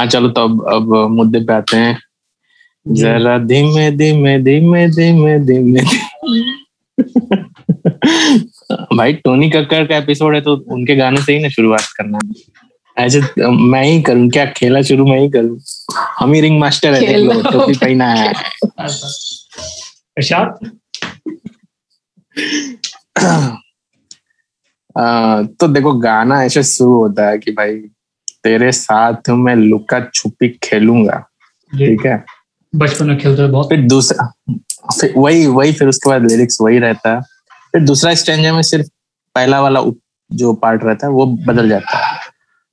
हाँ चलो तो अब अब मुद्दे पे आते हैं। जरा धीमे धीमे धीमे धीमे धीमे भाई टोनी कक्कर का एपिसोड है तो उनके गाने से ही ना शुरुआत करना है। ऐसे मैं ही करूँ क्या? खेला शुरू मैं ही करूँ? हम ही रिंग मास्टर है देख लो। टोपी पहना है। तो देखो गाना ऐसे शुरू होता है कि भाई तेरे साथ मैं लुका छुपी खेलूँगा। ठीक है? बचपन में खेलते बहुत। फिर दूसरा फिर वही वही फिर उसके बाद लिरिक्स वही रहता। है फिर दूसरा स्टेंजा में सिर्फ़ पहला वाला जो पार्ट रहता है वो बदल जाता है।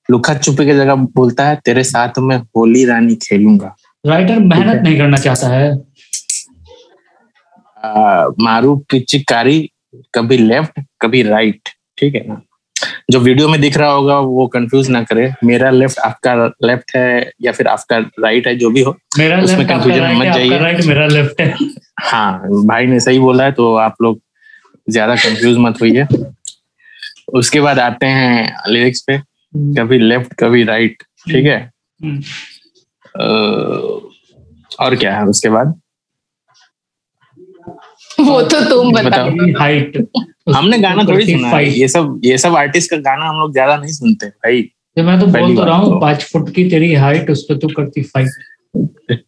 लुका छुपी की जगह बोलता है तेरे साथ मैं होली रानी खेलूँगा। राइटर मेहनत नहीं करना चाहता है। आ, मारू पिचकारी कभी लेफ़्ट कभी राइट ठीक है ना? जो वीडियो में दिख रहा होगा वो कंफ्यूज ना करे। मेरा लेफ़्ट आपका लेफ़्ट है या फिर आपका राइट है जो भी हो मेरा उसमें राइट मत जाइए। राइट मेरा लेफ़्ट है। हाँ भाई ने सही बोला है तो आप लोग ज़्यादा कंफ्यूज मत होइए। उसके बाद आते हैं लिरिक्स पे कभी लेफ़्ट कभी राइट ठीक है? हम्म, और क्या है उसके बाद? वो तो तुम। बताओ। हाइट हमने गाना थोड़ी सुना है। ये सब ये सब आर्टिस्ट का गाना हम लोग ज़्यादा नहीं सुनते भाई। तो मैं तो बोल तो रहा हूँ तो- पाँच फुट की तेरी हाइट उस पर तू करती फाइट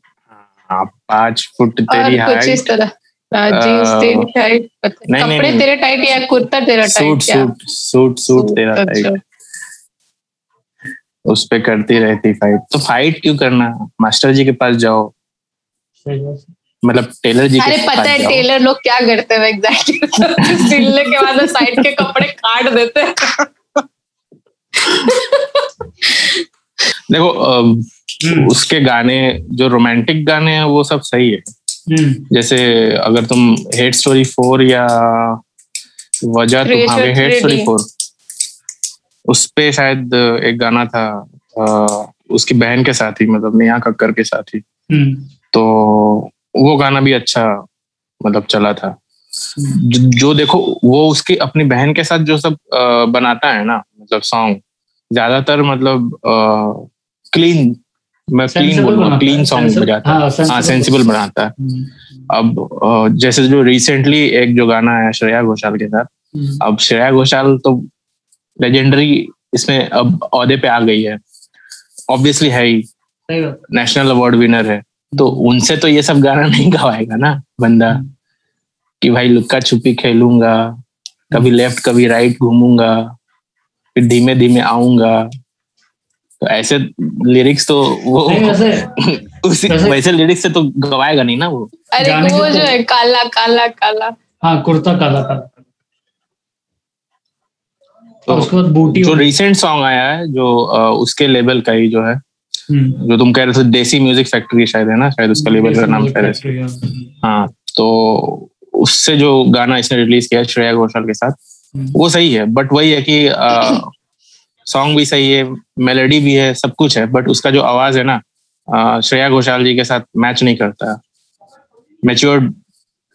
हाँ, पाँच फुट तेरी कुछ इस हाइट तरह। तेरी टाइट नहीं, नहीं, कपड़े तेरे टाइट या कुर्ता तेरा टाइट सूट सूट सूट तेरा अच्छा। टाइट उस पे करती रहती फाइट तो फाइट क्यों करना? मास्टर जी के पास जाओ। मतलब टेलर जी अरे पता है टेलर लोग क्या करते हैं एग्जैक्टली सिलने के बाद साइड के कपड़े काट देते हैं। देखो हम्म, उसके गाने जो रोमांटिक गाने हैं वो सब सही है। हम्म, जैसे अगर तुम हेड स्टोरी फोर या वजह तो हाँ हेड स्टोरी फोर उस पे शायद एक गाना था अ, उसकी बहन के साथ ही मतलब नेहा कक्कर के साथ ही। हम्म, तो वो गाना भी अच्छा मतलब चला था। जो, जो देखो वो उसकी अपनी बहन के साथ जो सब बनाता है ना मतलब सॉन्ग ज़्यादातर मतलब क्लीन मैं क्लीन बोलूँगा क्लीन सॉन्ग बजाता हाँ, है। हाँ सेंसिबल बनाता बनाता है। हम्म, अब जैसे जो रिसेंटली एक जो गाना है श्रेया घोषाल के साथ हम्म, अब श्रेया घोषाल तो लेजेंडरी इसमें अब औहदे पे आ गई है। ऑब्वियसली है ही। नेशनल अवार्ड विनर है। तो उनसे तो ये सब गाना नहीं गवाएगा ना बंदा कि भाई लुक्का छुपी खेलूँगा कभी लेफ़्ट कभी राइट घूमूँगा फिर धीमे धीमे आऊँगा। तो ऐसे लिरिक्स तो वो वैसे उसी वैसे- वैसे लिरिक्स से तो गवाएगा नहीं ना वो। अरे वो के जो तो- है काला काला काला। हाँ कुर्ता काला काला। तो उसके बाद बूटी जो रिसेंट सॉन्ग आया है जो उसके लेवल का ही जो है जो तुम कह रहे थे देसी म्यूज़िक फैक्ट्री शायद है ना? शायद उसका लेवल का नाम शायद हाँ। हाँ। तो उससे जो गाना इसने रिलीज़ किया श्रेया घोषाल के साथ हम्म, वो सही है बट वही है कि सॉन्ग भी सही है मेलोडी भी है सब कुछ है बट उसका जो आवाज़ है ना श्रेया घोषाल जी के साथ मैच नहीं करता। मेच्योर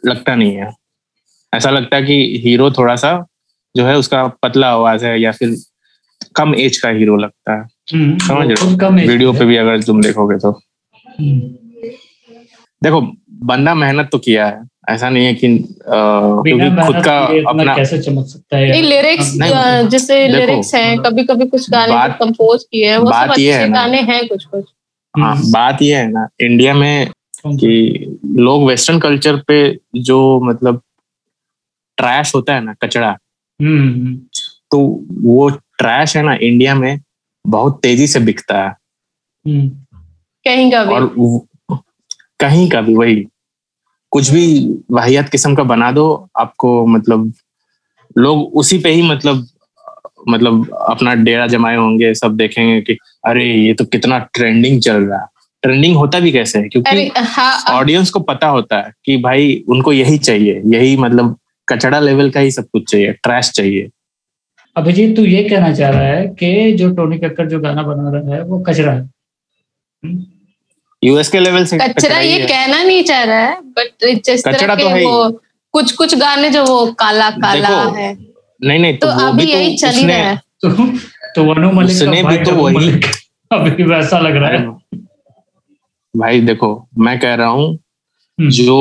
लगता नहीं है। ऐसा लगता है कि हीरो थोड़ा सा जो है उसका पतला आवाज़ है या फिर कम एज का हीरो लगता है। हम्म, समझ रहे हो? वीडियो पे भी अगर तुम देखोगे तो। हम्म, देखो बंदा मेहनत तो किया है। ऐसा नहीं है कि बिना क्योंकि खुद का किए अपना कैसे चमक सकता है? नहीं लिरिक्स जैसे लिरिक्स हैं कभी कभी कुछ गाने बात- कंपोज किए हैं वो सब है अच्छे गाने हैं कुछ कुछ हाँ हम्म, बात ये है ना इंडिया में कि लोग वेस्टर्न कल्चर पे जो मतलब ट्रैश होता है ना कचड़ा हम्म, तो वो ट्रैश है ना इंडिया में बहुत तेज़ी से बिकता है। हम्म, कहीं का भी। और कहीं का भी वही। कुछ भी वाहियात किस्म का बना दो आपको मतलब लोग उसी पे ही मतलब मतलब अपना डेरा जमाए होंगे सब देखेंगे कि अरे ये तो कितना ट्रेंडिंग चल रहा है। ट्रेंडिंग होता भी कैसे है? क्योंकि अरे हाँ ऑडियंस को पता होता है कि भाई उनको यही चाहिए यही मतलब कचड़ा लेवल का ही सब कुछ चाहिए ट्रैश चाहिए। अभिजीत तू ये कहना चाह रहा है कि जो टोनी कक्कर जो गाना बना रहा है वो कचरा है। यूएस के लेवल से कचरा ये कहना नहीं चाह रहा है बट जिस तरह तो के ही। वो कुछ कुछ गाने जो वो काला काला है। नहीं नहीं तो तो अभी तो यही चल ही रहा है। तो तो वनु मलिक का उसने भी भाई तो वही- अभी वैसा लग रहा है। भाई देखो मैं कह रहा हूँ हम्म, जो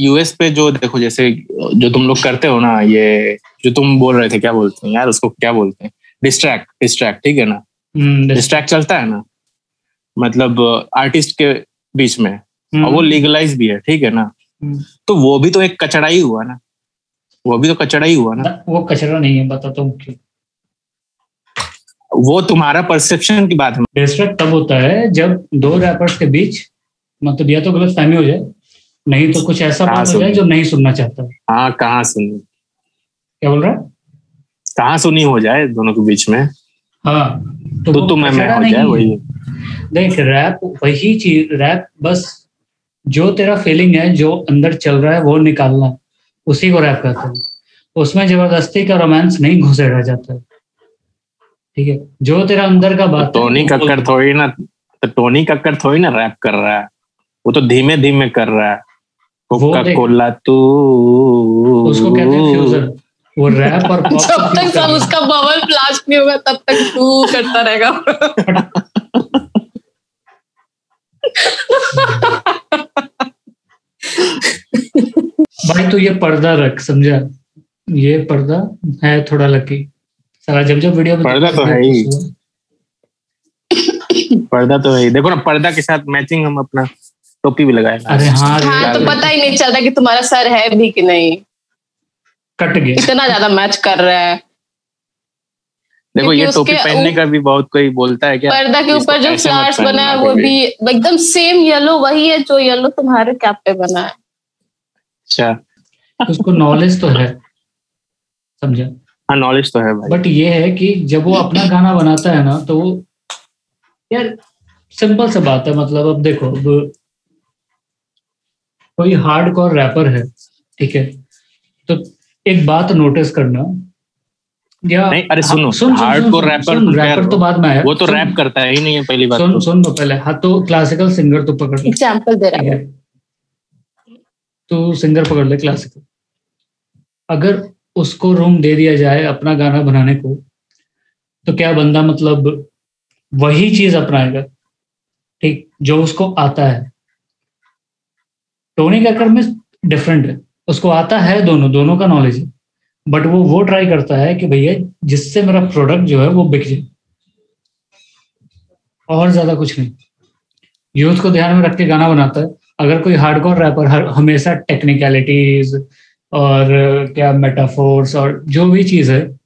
यूएस पे जो देखो जैसे जो तुम लोग करते हो ना ये जो तुम बोल रहे थे क्या बोलते हैं यार उसको क्या बोलते हैं? डिस्ट्रैक्ट डिस्ट्रैक्ट ठीक है ना? हम्म, डिस्ट्रैक्ट चलता है ना? मतलब आर्टिस्ट के बीच में। और वो हम्म, लीगलाइज भी है ठीक है ना? हम्म। तो वो भी तो एक कचड़ा ही हुआ ना? वो भी तो कचड़ा ही हुआ ना? वो कचरा नहीं है बताता हूँ क्यों? वो तुम्हारा परसेप्शन की बात है। डिस्ट्रैक्ट तब होता है जब दो रैपर्स के बीच मतलब या तो गलत फहमी हो जाए नहीं तो कुछ ऐसा बात हो जाए जो नहीं सुनना चाहता हाँ। कहाँ सुनी? क्या बोल रहा है? कहाँ सुनी हो जाए दोनों के बीच में? हाँ तो वो तो मैं मैं हो जाए। वही। देख रैप वही चीज़ रैप बस जो तेरा फीलिंग है जो अंदर चल रहा है वो निकालना। उसी को रैप कहते हैं। उसमें ज़बरदस्ती का रोमांस नहीं घुसेड़ा जाता है। ठीक है? जो तेरा अंदर का तो बात है, टोनी कक्कर थोड़ी ना तो टोनी कक्कर थोड़ी ना रैप कर रहा है। वो तो धीमे धीमे कर रहा है। कोका कोला तू। उसको कहते हैं फ्यूजन वो रैप और जब तक सब उसका बबल ब्लास्ट नहीं होगा तब तक तू करता रहेगा। भाई तो ये पर्दा रख समझा? ये पर्दा है थोड़ा लकी सारा जब जब वीडियो पर्दा तो है ही। पर्दा तो है ही। देखो ना पर्दा के साथ मैचिंग हम अपना टोपी भी लगाए अरे हाँ हाँ तो पता ही नहीं चलता कि तुम्हारा सर है भी कि नहीं। कट गया। इतना ज़्यादा मैच कर रहा है। देखो ये टोपी पहनने का भी बहुत कोई बोलता है क्या? पर्दा के ऊपर जो फ्लावर्स बना है वो भी एकदम सेम येलो वही है जो येलो तुम्हारे कैप पे बना है। अच्छा। उसको नॉलेज तो है समझा? हाँ नॉलेज तो है भाई। बट ये है कि जब वो अपना गाना बनाता है ना तो यार सिंपल सा बात है मतलब अब देखो अब कोई हार्ड कोर रैपर है ठीक है? तो एक बात नोटिस करना। या नहीं अरे सुनो हाँ, सुन, सुन, हार्डकोर सुन, रैपर सुन, रैपर तो बाद में आया। वो तो सुन, रैप करता है ही नहीं है पहली बात सुन तो। सुन तो पहले हाँ तो क्लासिकल सिंगर तो पकड़ ले। एग्ज़ाम्पल दे रहा है। है? तो सिंगर पकड़ ले क्लासिकल अगर उसको रूम दे दिया जाए अपना गाना बनाने को तो क्या बंदा मतलब वही चीज़ अपनाएगा? ठीक जो उसको आता है। टोनी कक्कर में डिफरेंट है। उसको आता है दोनों दोनों का नॉलेज है। बट वो वो ट्राई करता है कि भैया, जिससे मेरा प्रोडक्ट जो है वो बिक जाए। और ज़्यादा कुछ नहीं। यूथ को ध्यान में रख के गाना बनाता है। अगर कोई हार्डकोर रैपर हर, हमेशा टेक्निकलिटीज और, क्या मेटाफोर्स और जो भी चीज़ है,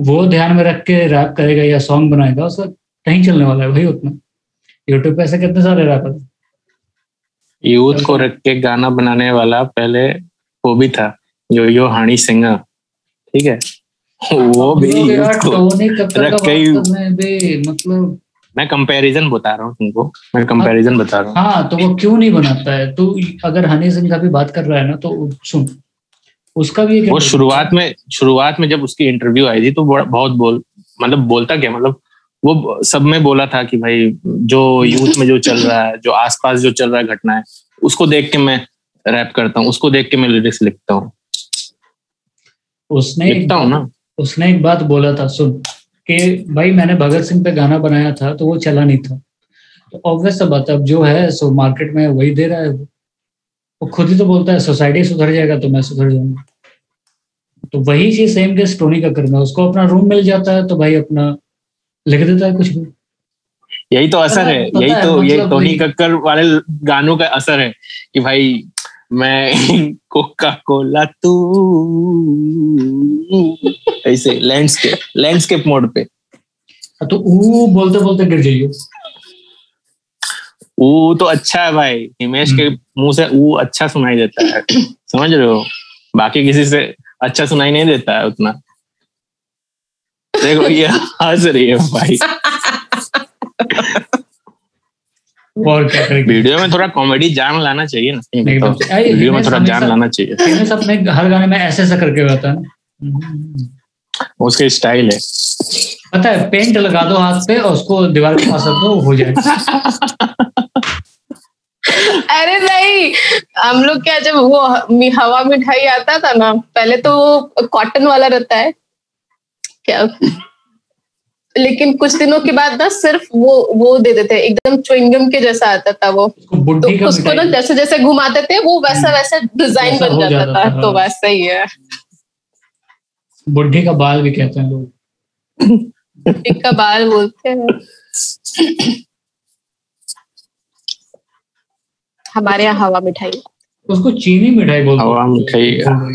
वो ध्यान में रख के रैप करेगा या सॉन्ग बनाएगा, उसका कहीं चलने वाला है, वही उतना। यूट्यूब पे ऐसे कितने सारे रैपर। यूथ को रख के गाना बनाने वाला पहले वो भी था यो यो हानी सिंगर ठीक है? वो भी यार यूथ को रख के मतलब मैं कंपैरिजन बता रहा हूँ तुमको मैं कंपैरिजन बता रहा हूँ। हाँ तो वो क्यों नहीं बनाता है? तू अगर हनी सिंह का भी बात कर रहा है ना तो सुन। उसका भी वो शुरुआत में शुरुआत में जब उसकी इंटरव्यू आई थी तो बहुत बोल मतलब बोलता क्या? मतलब वो सब में बोला था कि भाई जो यूथ में जो चल रहा है जो आसपास जो चल रहा है घटना है उसको देख के मैं रैप करता हूँ उसको देख के मैं लिरिक्स लिखता हूँ। उसने लिखता हूँ ना? उसने एक बात बोला था सुन कि भाई मैंने भगत सिंह पे गाना बनाया था तो वो चला नहीं था। तो ऑब्वियस बात अब जो है सो मार्केट में वही दे रहा है वो। वो खुद ही तो बोलता है सोसाइटी सुधर जाएगा तो मैं सुधर जाऊँगा। तो वही चीज़ सेम केस टोनी कक्कर में उसको अपना रूम मिल जाता है तो भाई अपना लिख देता है कुछ भी। यही तो असर है है, यही है, तो ये मतलब टोनी कक्कर वाले गानों का असर है कि भाई मैं कोका कोला तू। ऐसे लैंडस्केप लैंडस्केप मोड पे। तो ऊ बोलते बोलते गिर जाइए वो तो अच्छा है भाई हिमेश के मुँह से वो अच्छा सुनाई देता है। समझ रहे हो? बाकी किसी से अच्छा सुनाई नहीं देता है उतना। देखो ये हंस रही है भाई। और क्या करेंगे? वीडियो में थोड़ा कॉमेडी जान लाना चाहिए ना। अरे, वीडियो में थोड़ा जान लाना चाहिए। अपने हर गाने में ऐसे ऐसा करके गाता है। उसके स्टाइल है। पता है पेंट लगा दो हाथ पे और उसको दीवार के पास रख दो हो जाए। अरे नहीं हम लोग क्या जब वो हवा मिठाई आता था ना पहले तो वो कॉटन वाला रहता है। लेकिन कुछ दिनों के बाद ना सिर्फ़ वो वो दे देते हैं एकदम च्युइंगम के जैसा आता था वो। तो उसको ना जैसे जैसे घुमाते थे वो वैसा वैसा डिज़ाइन बन जाता जाता था था, तो हाँ। वैसा ही है। बुढ़ी का बाल भी कहते हैं लोग। बुढ़ी का बाल बोलते हैं। हमारे यहाँ हवा मिठाई उसको चीनी मिठाई बोलते हवा मिठाई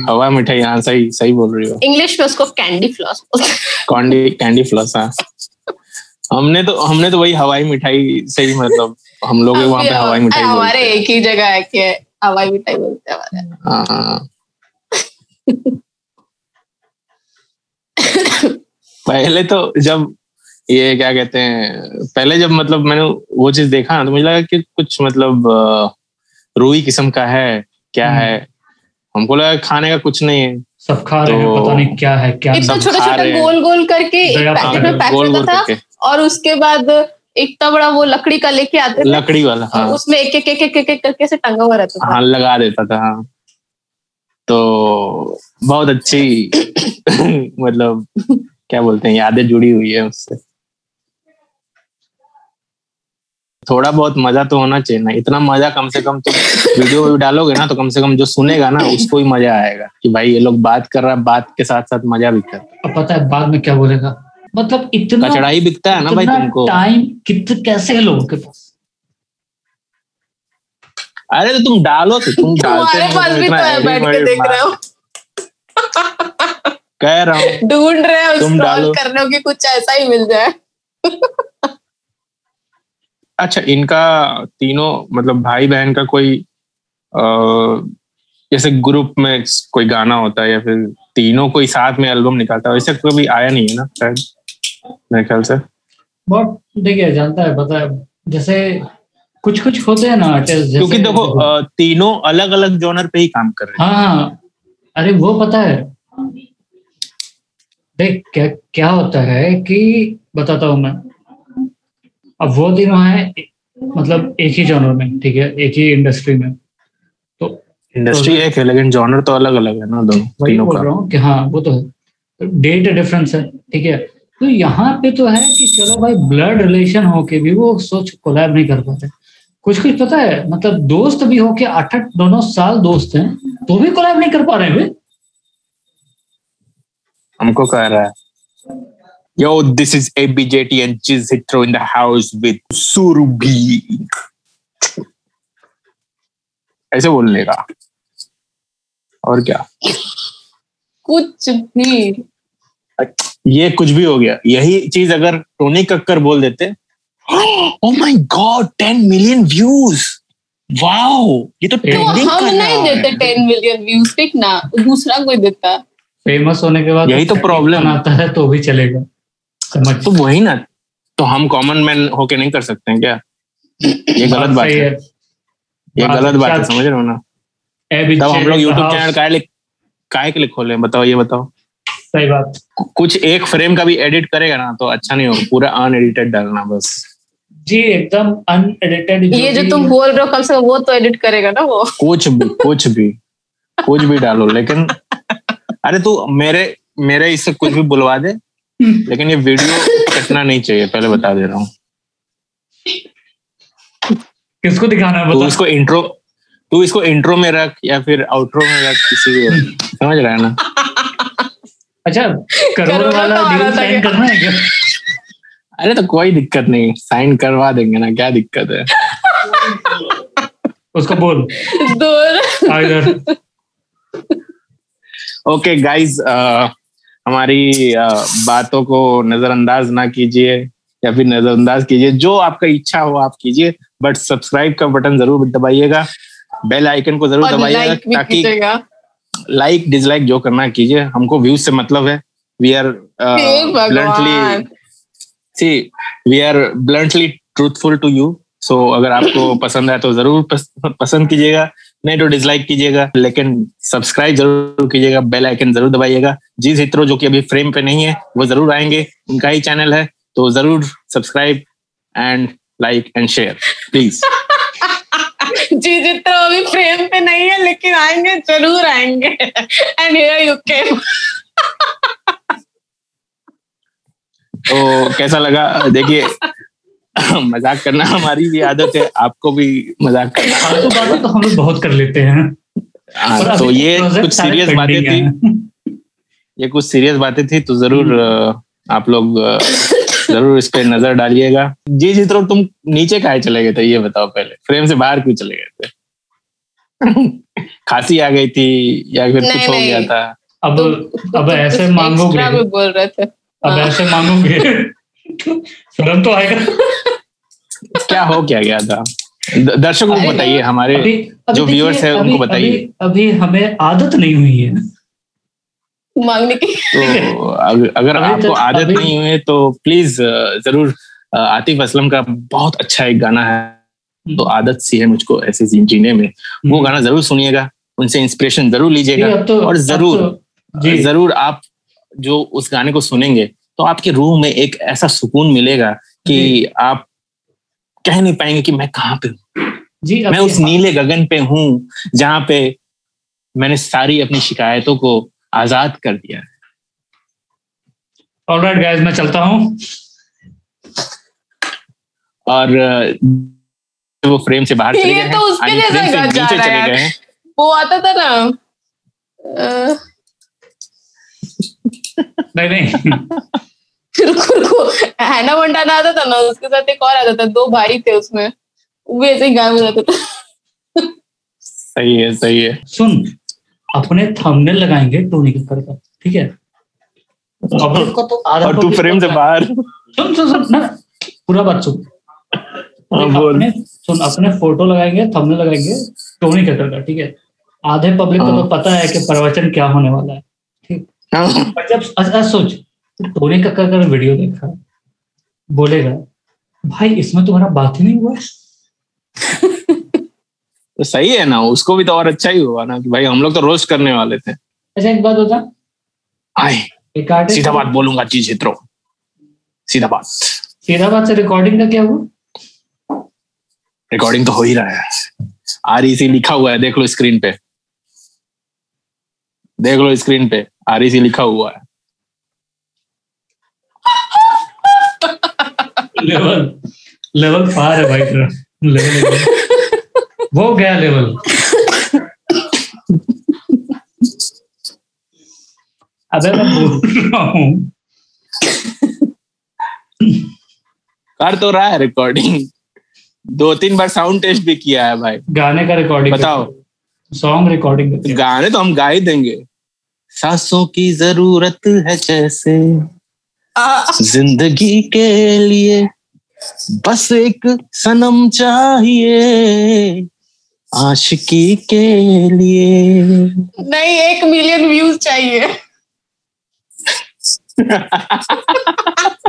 हवा मिठाई हाँ सही सही बोल रही हो। इंग्लिश में उसको candy floss candy candy floss हाँ। हमने तो हमने तो वही हवाई मिठाई से ही मतलब हम लोग वहाँ पे हवाई मिठाई हमारे एक ही जगह है कि हवाई मिठाई बोलते हैं हाँ, हाँ। पहले तो जब ये क्या कहते हैं पहले जब मतलब मैंने वो चीज़ देखा ना तो मुझे लगा कि कुछ मतलब रूई किस्म का है क्या हम्म। है? हमको लगा खाने का कुछ नहीं है। सब खा रहे हैं तो- पता नहीं क्या है क्या इतना छोटा छोटा गोल गोल करके एक पैकेट में पैक गोल गोल होता था और उसके बाद इतना बड़ा वो लकड़ी का लेके आते थे लकड़ी वाला हाँ। और उसमें एक एक एक एक एक एक करके से टंगा हुआ रहता था। हाँ लगा देता था हाँ। तो बहुत अच्छी मतलब क्या बोलते हैं यादें जुड़ी हुई है उससे। थोड़ा बहुत मज़ा तो होना चाहिए ना। इतना मज़ा कम से कम तुम वीडियो डालोगे ना तो कम से कम जो सुनेगा ना उसको ही मज़ा आएगा कि भाई ये लोग बात कर रहा है बात के साथ साथ मज़ा भी कर रहा अब पता है बाद में क्या बोलेगा? मतलब इतना है कचड़ाई बिकता है ना भाई तुमको। टाइम कित कैसे है लोगों के पास? अरे तो तुम डालो तो तुम डालते हो, पास भी तो है बैठ के देख रहे हो। कह रहा हूँ ढूंढ रहे हो तुम डालो। स्क्रॉल करने की कुछ ऐसा ही मिल जाए। अच्छा इनका तीनों मतलब भाई बहन का कोई अ, जैसे ग्रुप में कोई गाना होता है या फिर तीनों कोई साथ में एल्बम निकालता है वैसे कभी आया नहीं है ना शायद मेरे ख्याल से? बहुत देखिए जानता है पता है जैसे कुछ कुछ होते हैं ना आर्टिस्ट क्योंकि देखो तीनों अलग अलग जॉनर पे ही काम कर रहे हैं। हाँ हाँ अरे वो पता है देख क्या क्या होता है कि बताता हूँ मैं अब वो तीनों हैं मतलब एक ही जॉनर में ठीक है एक ही इंडस्ट्री में। तो इंडस्ट्री तो एक है लेकिन जॉनर तो अलग अलग है ना दोनों तीनों बोल रहा हूँ कि हाँ वो तो है। डेट डिफरेंस है ठीक है। तो यहाँ पे तो है कि चलो भाई ब्लड रिलेशन हो के भी वो सोच कोलैब नहीं कर पाते। कुछ कुछ पता है मतलब दोस्त भी हो के आठ आठ दोनों साल दोस्त हैं तो भी कोलैब नहीं कर पा रहे हैं हमको कह रहा है। Yo, this is ABJT and Jiz Hitro in the house with Surubi. ऐसे बोलने का। और क्या? कुछ भी। ये कुछ भी हो गया। यही चीज़ अगर टोनी कक्कर बोल देते ओ my god ten million views wow ये तो तो हम नहीं देते टेन मिलियन व्यूज़ ठीक ना? दूसरा कोई देता। फ़ेमस होने के बाद यही तो प्रॉब्लम आता है तो भी चलेगा। समझ तो वही ना तो हम कॉमन मैन होके नहीं कर सकते हैं क्या? ये गलत बात है। ये गलत बात है समझ रहे हो ना? तब हम लोग यूट्यूब चैनल काय लिख काय के लिए खोले बताओ ये बताओ। सही बात। कुछ एक फ्रेम का भी एडिट करेगा ना तो अच्छा नहीं होगा पूरा अनएडिटेड डालना बस। जी एकदम अनएडिटेड ये जो तुम बोल रहे हो कम से कम वो तो एडिट करेगा ना वो। कुछ भी कुछ भी कुछ भी डालो लेकिन अरे तू मेरे मेरे इससे कुछ भी बुलवा दे। लेकिन ये वीडियो कटना नहीं चाहिए पहले बता दे रहा हूँ। किसको दिखाना है तू बता। इसको इंट्रो तू इसको इंट्रो में रख या फिर आउट्रो में रख किसी भी समझ रहा है ना? अच्छा करोड़ वाला का डील साइन करना है क्या? अरे तो कोई दिक्कत नहीं साइन करवा देंगे ना क्या दिक्कत है? उसको बोल। दूर। ओके गाइस हमारी बातों को नजरअंदाज ना कीजिए या फिर नजरअंदाज कीजिए। जो आपका इच्छा हो आप कीजिए बट सब्सक्राइब का बटन ज़रूर दबाइएगा। बेल आइकन को ज़रूर दबाइएगा ताकि लाइक डिसलाइक जो करना कीजिए हमको व्यूज़ से मतलब है। We are bluntly see we are bluntly truthful to you so अगर आपको पसंद है तो ज़रूर पस, पसंद कीजिएगा। नहीं तो डिसलाइक कीजिएगा लेकिन सब्सक्राइब ज़रूर कीजिएगा बेल आइकन ज़रूर दबाइएगा। जी हित्रो जो कि अभी फ्रेम पे नहीं है वो ज़रूर आएँगे उनका ही चैनल है तो ज़रूर subscribe and like and share please जी जितना अभी फ्रेम पे नहीं है लेकिन आएँगे ज़रूर आएँगे। एंड हियर यू केम तो कैसा लगा? देखिए मज़ाक करना हमारी भी आदत है आपको भी मज़ाक करना। फालतू बातें तो हम लोग बहुत कर लेते हैं। हाँ, और तो ये कुछ सीरियस बातें थी। ये कुछ सीरियस बातें थी तो ज़रूर आप लोग ज़रूर इस पे नज़र डालिएगा। जी जी तो तुम नीचे काहे चले गए थे ये बताओ पहले। फ्रेम से बाहर क्यों चले गए थे? खांसी आ गई थी या फिर कुछ हो गया था? अब अब ऐसे मांगोगे। बोल रहे थे। अब हाँ। ऐसे मांगोगे। तो शर्म तो आएगा। क्या हो क्या गया था? दर्शकों को बताइए हमारे अभी अभी जो viewers हैं, उनको बताइए। अभी अभी हमें आदत नहीं हुई है। मांगने की। तो अगर अभी आपको आदत अभी- नहीं हुई है तो प्लीज़ ज़रूर आतिफ असलम का बहुत अच्छा एक गाना है। तो आदत सी है मुझको ऐसे जीने में। वो गाना ज़रूर सुनिएगा उनसे इंस्पिरेशन ज़रूर लीजिएगा। तो और ज़रूर तो- जी। ज़रूर आप जो उस गाने को सुनेंगे तो आपके रूह में एक ऐसा सुकून मिलेगा कि आप कह नहीं पाएँगे कि मैं कहाँ पे हूँ। जी मैं उस नीले गगन पे हूँ जहाँ पे मैंने सारी अपनी शिकायतों को आज़ाद कर दिया है। ऑलराइट गाइस मैं चलता हूँ। और वो फ्रेम से बाहर चले गए तो उसके जैसा नीचे रहा है चले गए वो आता था ना नहीं नहीं। रुको रुको हैना मंटाना आता था ना उसके साथ एक और आता था दो भाई थे उसमें। वो भी ऐसे ही गायब हो जाता था। सही है सही है। सुन अपने थंबनेल लगाएँगे टोनी कक्कर का ठीक है? पब्लिक को तो आधा और तू फ्रेम से बाहर। सुन सुन सुन ना पूरा बात सुन। हाँ, अपने सुन अपने फ़ोटो लगाएँगे थंबनेल लगाएँगे टोनी कक्कर का ठीक है? आधे पब्लिक को तो हाँ। पता है कि प्रवचन क्या होने वाला है ठीक? हाँ, जब अच्छा सोच। तू टोनी कक्कर का वीडियो देखा बोलेगा भाई इसमें तुम्हारा बात ही नहीं हुआ तो सही है ना उसको भी तो और अच्छा ही हुआ ना कि भाई हम लोग तो रोस्ट करने वाले थे। अच्छा एक बात होता आए सीधा बात बोलूँगा जी चित्रो सीधा बात। सीधा बात से रिकॉर्डिंग का क्या हुआ? रिकॉर्डिंग तो हो ही रहा है। आर ई सी लिखा हुआ है देख लो स्क्रीन पे। देख लो स्क्रीन पे आर ई सी लिखा हुआ है। लेवल लेवल पार है भाई तेरा। लेवल वो गया लेवल अबे मैं बोल रहा हूँ। कर तो रहा है रिकॉर्डिंग दो तीन बार साउंड टेस्ट भी किया है भाई। गाने का रिकॉर्डिंग बताओ। सॉन्ग रिकॉर्डिंग गाने तो हम गा ही देंगे। सासों की ज़रूरत है जैसे। ज़िंदगी के लिए बस एक सनम चाहिए आशिकी के लिए। नहीं एक मिलियन व्यूज़ चाहिए।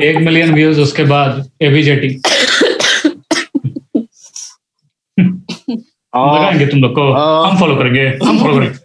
एक मिलियन व्यूज़ उसके बाद एबीजेटी लगाएँगे तुम लोग को। हम फॉलो करेंगे। हम फॉलो करेंगे।